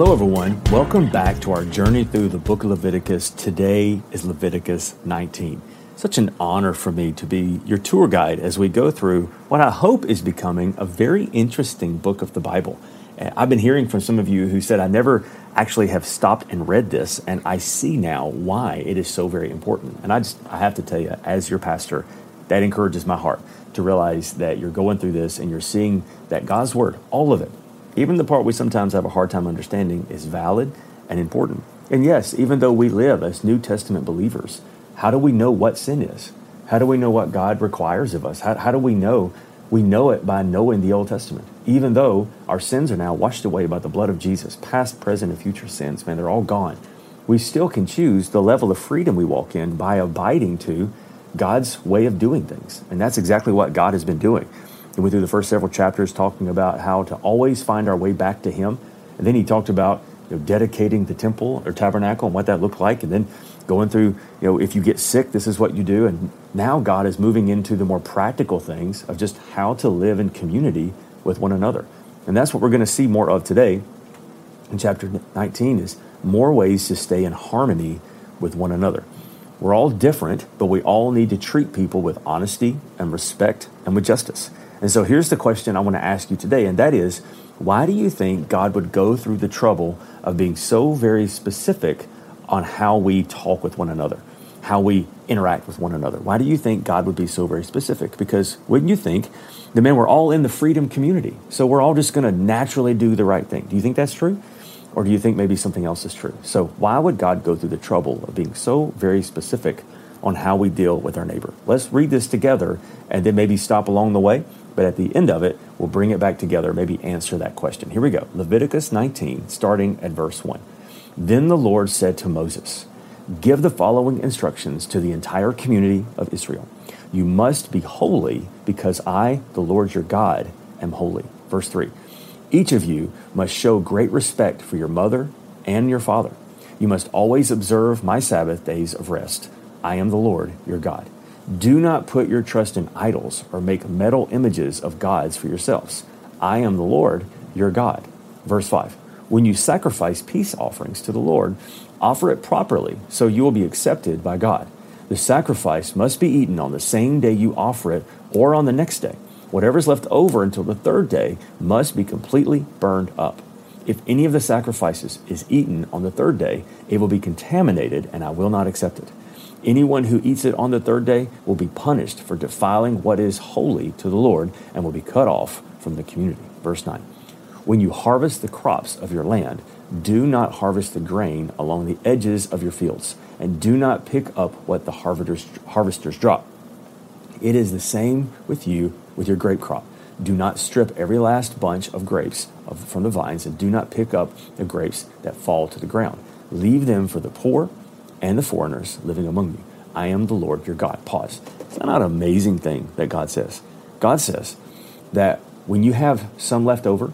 Hello, everyone. Welcome back to our journey through the book of Leviticus. Today is Leviticus 19. Such an honor for me to be your tour guide as we go through what I hope is becoming a very interesting book of the Bible. I've been hearing from some of you who said, I never actually have stopped and read this, and I see now why it is so very important. And I just, I have to tell you, as your pastor, that encourages my heart to realize that you're going through this and you're seeing that God's Word, all of it, even the part we sometimes have a hard time understanding, is valid and important. And yes, even though we live as New Testament believers, how do we know what sin is? How do we know what God requires of us? How, how do we know? We know it by knowing the Old Testament. Even though our sins are now washed away by the blood of Jesus, past, present, and future sins, man, they're all gone. We still can choose the level of freedom we walk in by abiding to God's way of doing things. And that's exactly what God has been doing. He went through the first several chapters talking about how to always find our way back to Him. And then he talked about you know, dedicating the temple or tabernacle and what that looked like. And then going through, you know, if you get sick, this is what you do. And now God is moving into the more practical things of just how to live in community with one another. And that's what we're going to see more of today in chapter 19 is more ways to stay in harmony with one another. We're all different, but we all need to treat people with honesty and respect and with justice. And so here's the question I want to ask you today, and that is why do you think God would go through the trouble of being so very specific on how we talk with one another, how we interact with one another? Why do you think God would be so very specific? Because wouldn't you think the man, we're all in the freedom community, so we're all just going to naturally do the right thing? Do you think that's true? Or do you think maybe something else is true? So, why would God go through the trouble of being so very specific on how we deal with our neighbor? Let's read this together and then maybe stop along the way but at the end of it, we'll bring it back together, maybe answer that question. Here we go Leviticus 19, starting at verse 1. Then the Lord said to Moses, Give the following instructions to the entire community of Israel. You must be holy because I, the Lord your God, am holy. Verse 3 Each of you must show great respect for your mother and your father. You must always observe my Sabbath days of rest. I am the Lord your God. Do not put your trust in idols or make metal images of gods for yourselves. I am the Lord, your God. Verse 5 When you sacrifice peace offerings to the Lord, offer it properly so you will be accepted by God. The sacrifice must be eaten on the same day you offer it or on the next day. Whatever is left over until the third day must be completely burned up. If any of the sacrifices is eaten on the third day, it will be contaminated, and I will not accept it. Anyone who eats it on the third day will be punished for defiling what is holy to the Lord and will be cut off from the community. Verse 9 When you harvest the crops of your land, do not harvest the grain along the edges of your fields, and do not pick up what the harvesters, harvesters drop. It is the same with you with your grape crop. Do not strip every last bunch of grapes from the vines, and do not pick up the grapes that fall to the ground. Leave them for the poor and the foreigners living among you. I am the Lord your God. Pause. That not an amazing thing that God says? God says that when you have some left over,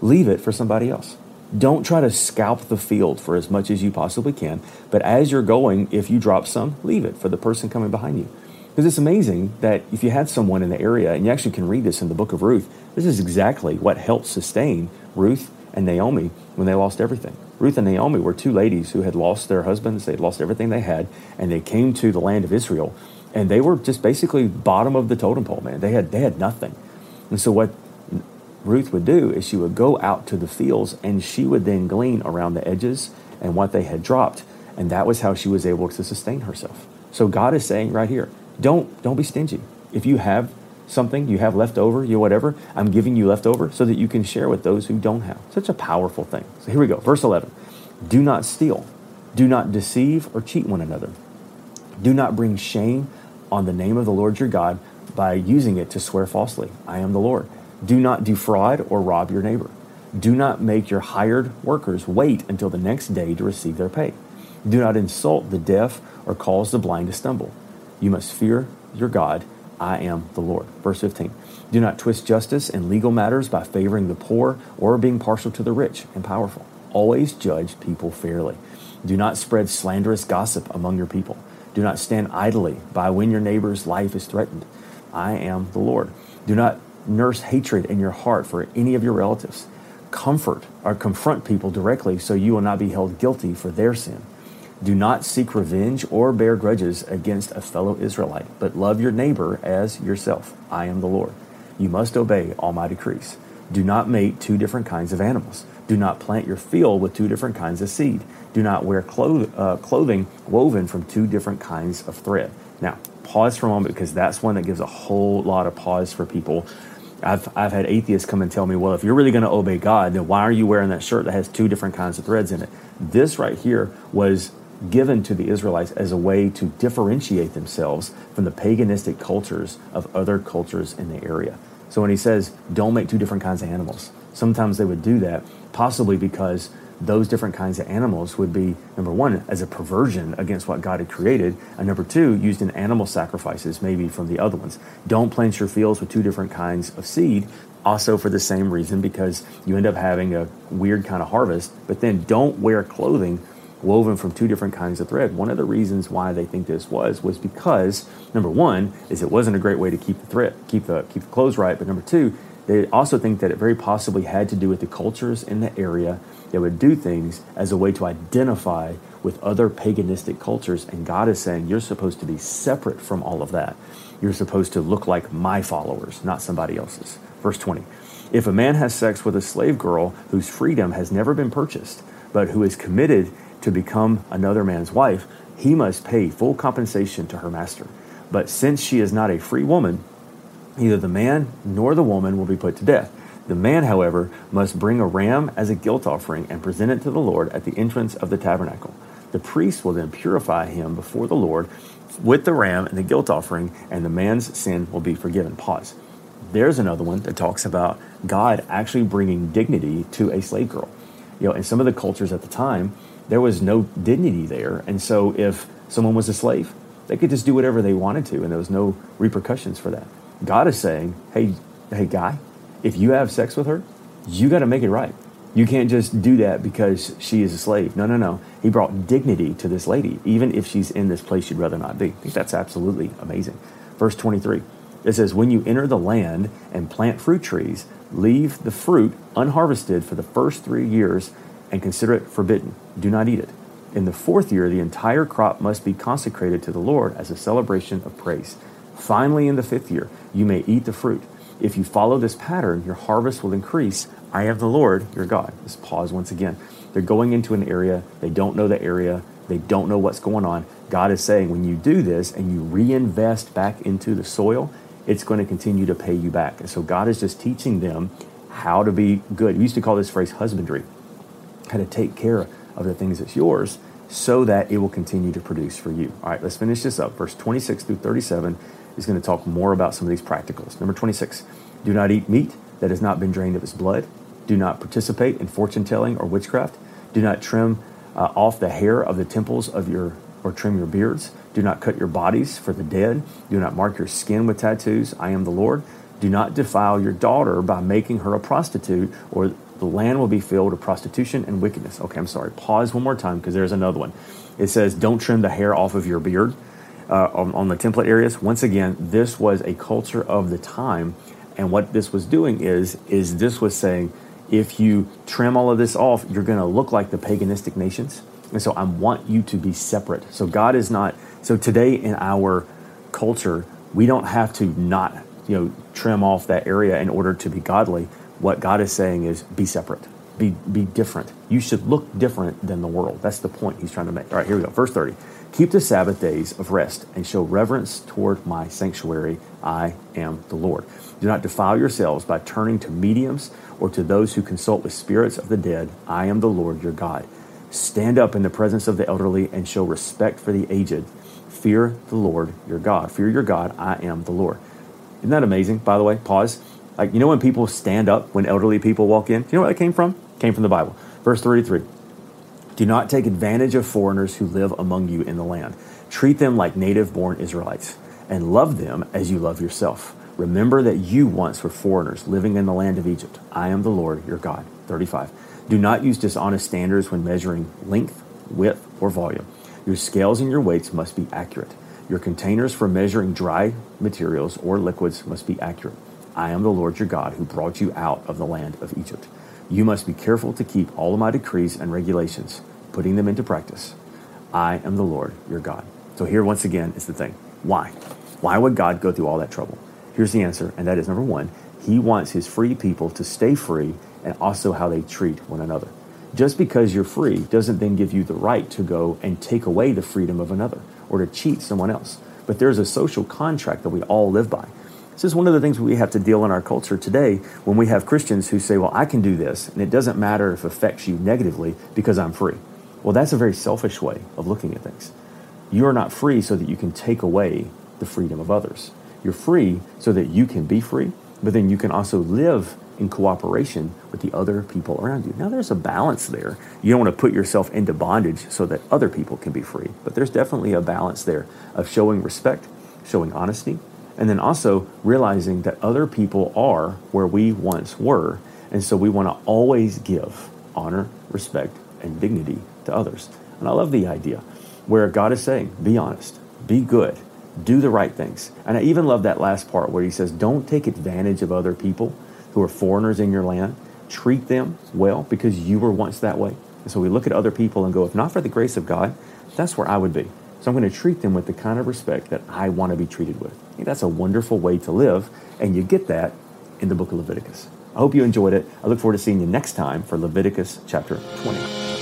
leave it for somebody else. Don't try to scalp the field for as much as you possibly can, but as you're going, if you drop some, leave it for the person coming behind you. Because it's amazing that if you had someone in the area, and you actually can read this in the book of Ruth, this is exactly what helped sustain Ruth and Naomi when they lost everything. Ruth and Naomi were two ladies who had lost their husbands, they had lost everything they had, and they came to the land of Israel, and they were just basically bottom of the totem pole, man. They had they had nothing. And so what Ruth would do is she would go out to the fields and she would then glean around the edges and what they had dropped, and that was how she was able to sustain herself. So God is saying right here, don't don't be stingy. If you have something you have left over, you whatever, I'm giving you leftover so that you can share with those who don't have. Such a powerful thing. So here we go. Verse 11. Do not steal. Do not deceive or cheat one another. Do not bring shame on the name of the Lord your God by using it to swear falsely. I am the Lord. Do not defraud or rob your neighbor. Do not make your hired workers wait until the next day to receive their pay. Do not insult the deaf or cause the blind to stumble. You must fear your God. I am the Lord. Verse 15. Do not twist justice in legal matters by favoring the poor or being partial to the rich and powerful. Always judge people fairly. Do not spread slanderous gossip among your people. Do not stand idly by when your neighbor's life is threatened. I am the Lord. Do not nurse hatred in your heart for any of your relatives. Comfort or confront people directly so you will not be held guilty for their sin. Do not seek revenge or bear grudges against a fellow Israelite, but love your neighbor as yourself. I am the Lord. You must obey all my decrees. Do not mate two different kinds of animals. Do not plant your field with two different kinds of seed. Do not wear cloth- uh, clothing woven from two different kinds of thread. Now, pause for a moment because that's one that gives a whole lot of pause for people. I've, I've had atheists come and tell me, well, if you're really going to obey God, then why are you wearing that shirt that has two different kinds of threads in it? This right here was given to the Israelites as a way to differentiate themselves from the paganistic cultures of other cultures in the area. So when he says, don't make two different kinds of animals, sometimes they would do that, possibly because those different kinds of animals would be, number one, as a perversion against what God had created, and number two, used in animal sacrifices, maybe from the other ones. Don't plant your fields with two different kinds of seed, also for the same reason, because you end up having a weird kind of harvest, but then don't wear clothing woven from two different kinds of thread. One of the reasons why they think this was was because number one is it wasn't a great way to keep the thread, keep the keep the clothes right, but number two, they also think that it very possibly had to do with the cultures in the area that would do things as a way to identify with other paganistic cultures. And God is saying you're supposed to be separate from all of that. You're supposed to look like my followers, not somebody else's. Verse 20. If a man has sex with a slave girl whose freedom has never been purchased, but who is committed to become another man's wife, he must pay full compensation to her master. But since she is not a free woman, neither the man nor the woman will be put to death. The man, however, must bring a ram as a guilt offering and present it to the Lord at the entrance of the tabernacle. The priest will then purify him before the Lord with the ram and the guilt offering, and the man's sin will be forgiven. Pause. There's another one that talks about God actually bringing dignity to a slave girl. You know, in some of the cultures at the time, there was no dignity there. And so if someone was a slave, they could just do whatever they wanted to, and there was no repercussions for that. God is saying, hey, hey, guy, if you have sex with her, you got to make it right. You can't just do that because she is a slave. No, no, no. He brought dignity to this lady, even if she's in this place she'd rather not be. I think that's absolutely amazing. Verse 23, it says, When you enter the land and plant fruit trees, leave the fruit unharvested for the first three years and consider it forbidden. Do not eat it. In the fourth year, the entire crop must be consecrated to the Lord as a celebration of praise. Finally, in the fifth year, you may eat the fruit. If you follow this pattern, your harvest will increase. I am the Lord your God. Let's pause once again. They're going into an area, they don't know the area, they don't know what's going on. God is saying, when you do this and you reinvest back into the soil, it's going to continue to pay you back. And so God is just teaching them how to be good. We used to call this phrase husbandry how to take care of the things that's yours so that it will continue to produce for you. All right, let's finish this up. Verse 26 through 37 is going to talk more about some of these practicals. Number 26, do not eat meat that has not been drained of its blood. Do not participate in fortune telling or witchcraft. Do not trim uh, off the hair of the temples of your or trim your beards. Do not cut your bodies for the dead. Do not mark your skin with tattoos. I am the Lord. Do not defile your daughter by making her a prostitute or the land will be filled with prostitution and wickedness. Okay, I'm sorry. Pause one more time because there's another one. It says, Don't trim the hair off of your beard uh, on, on the template areas. Once again, this was a culture of the time. And what this was doing is, is this was saying, if you trim all of this off, you're going to look like the paganistic nations. And so I want you to be separate. So God is not, so today in our culture, we don't have to not, you know, trim off that area in order to be godly what God is saying is be separate, be, be different. You should look different than the world. That's the point he's trying to make. All right, here we go. Verse 30. Keep the Sabbath days of rest and show reverence toward my sanctuary. I am the Lord. Do not defile yourselves by turning to mediums or to those who consult with spirits of the dead. I am the Lord your God. Stand up in the presence of the elderly and show respect for the aged. Fear the Lord your God. Fear your God. I am the Lord. Isn't that amazing? By the way, pause. Like, you know, when people stand up, when elderly people walk in, do you know where that came from? Came from the Bible. Verse 33 Do not take advantage of foreigners who live among you in the land. Treat them like native born Israelites and love them as you love yourself. Remember that you once were foreigners living in the land of Egypt. I am the Lord your God. 35. Do not use dishonest standards when measuring length, width, or volume. Your scales and your weights must be accurate. Your containers for measuring dry materials or liquids must be accurate. I am the Lord your God who brought you out of the land of Egypt. You must be careful to keep all of my decrees and regulations, putting them into practice. I am the Lord your God. So, here once again is the thing why? Why would God go through all that trouble? Here's the answer, and that is number one, He wants His free people to stay free and also how they treat one another. Just because you're free doesn't then give you the right to go and take away the freedom of another or to cheat someone else. But there's a social contract that we all live by. This is one of the things we have to deal in our culture today when we have Christians who say, Well, I can do this, and it doesn't matter if it affects you negatively because I'm free. Well, that's a very selfish way of looking at things. You are not free so that you can take away the freedom of others. You're free so that you can be free, but then you can also live in cooperation with the other people around you. Now, there's a balance there. You don't want to put yourself into bondage so that other people can be free, but there's definitely a balance there of showing respect, showing honesty, and then also realizing that other people are where we once were. And so we want to always give honor, respect, and dignity to others. And I love the idea where God is saying, be honest, be good, do the right things. And I even love that last part where he says, don't take advantage of other people who are foreigners in your land. Treat them well because you were once that way. And so we look at other people and go, if not for the grace of God, that's where I would be. So I'm going to treat them with the kind of respect that I want to be treated with. That's a wonderful way to live, and you get that in the book of Leviticus. I hope you enjoyed it. I look forward to seeing you next time for Leviticus chapter 20.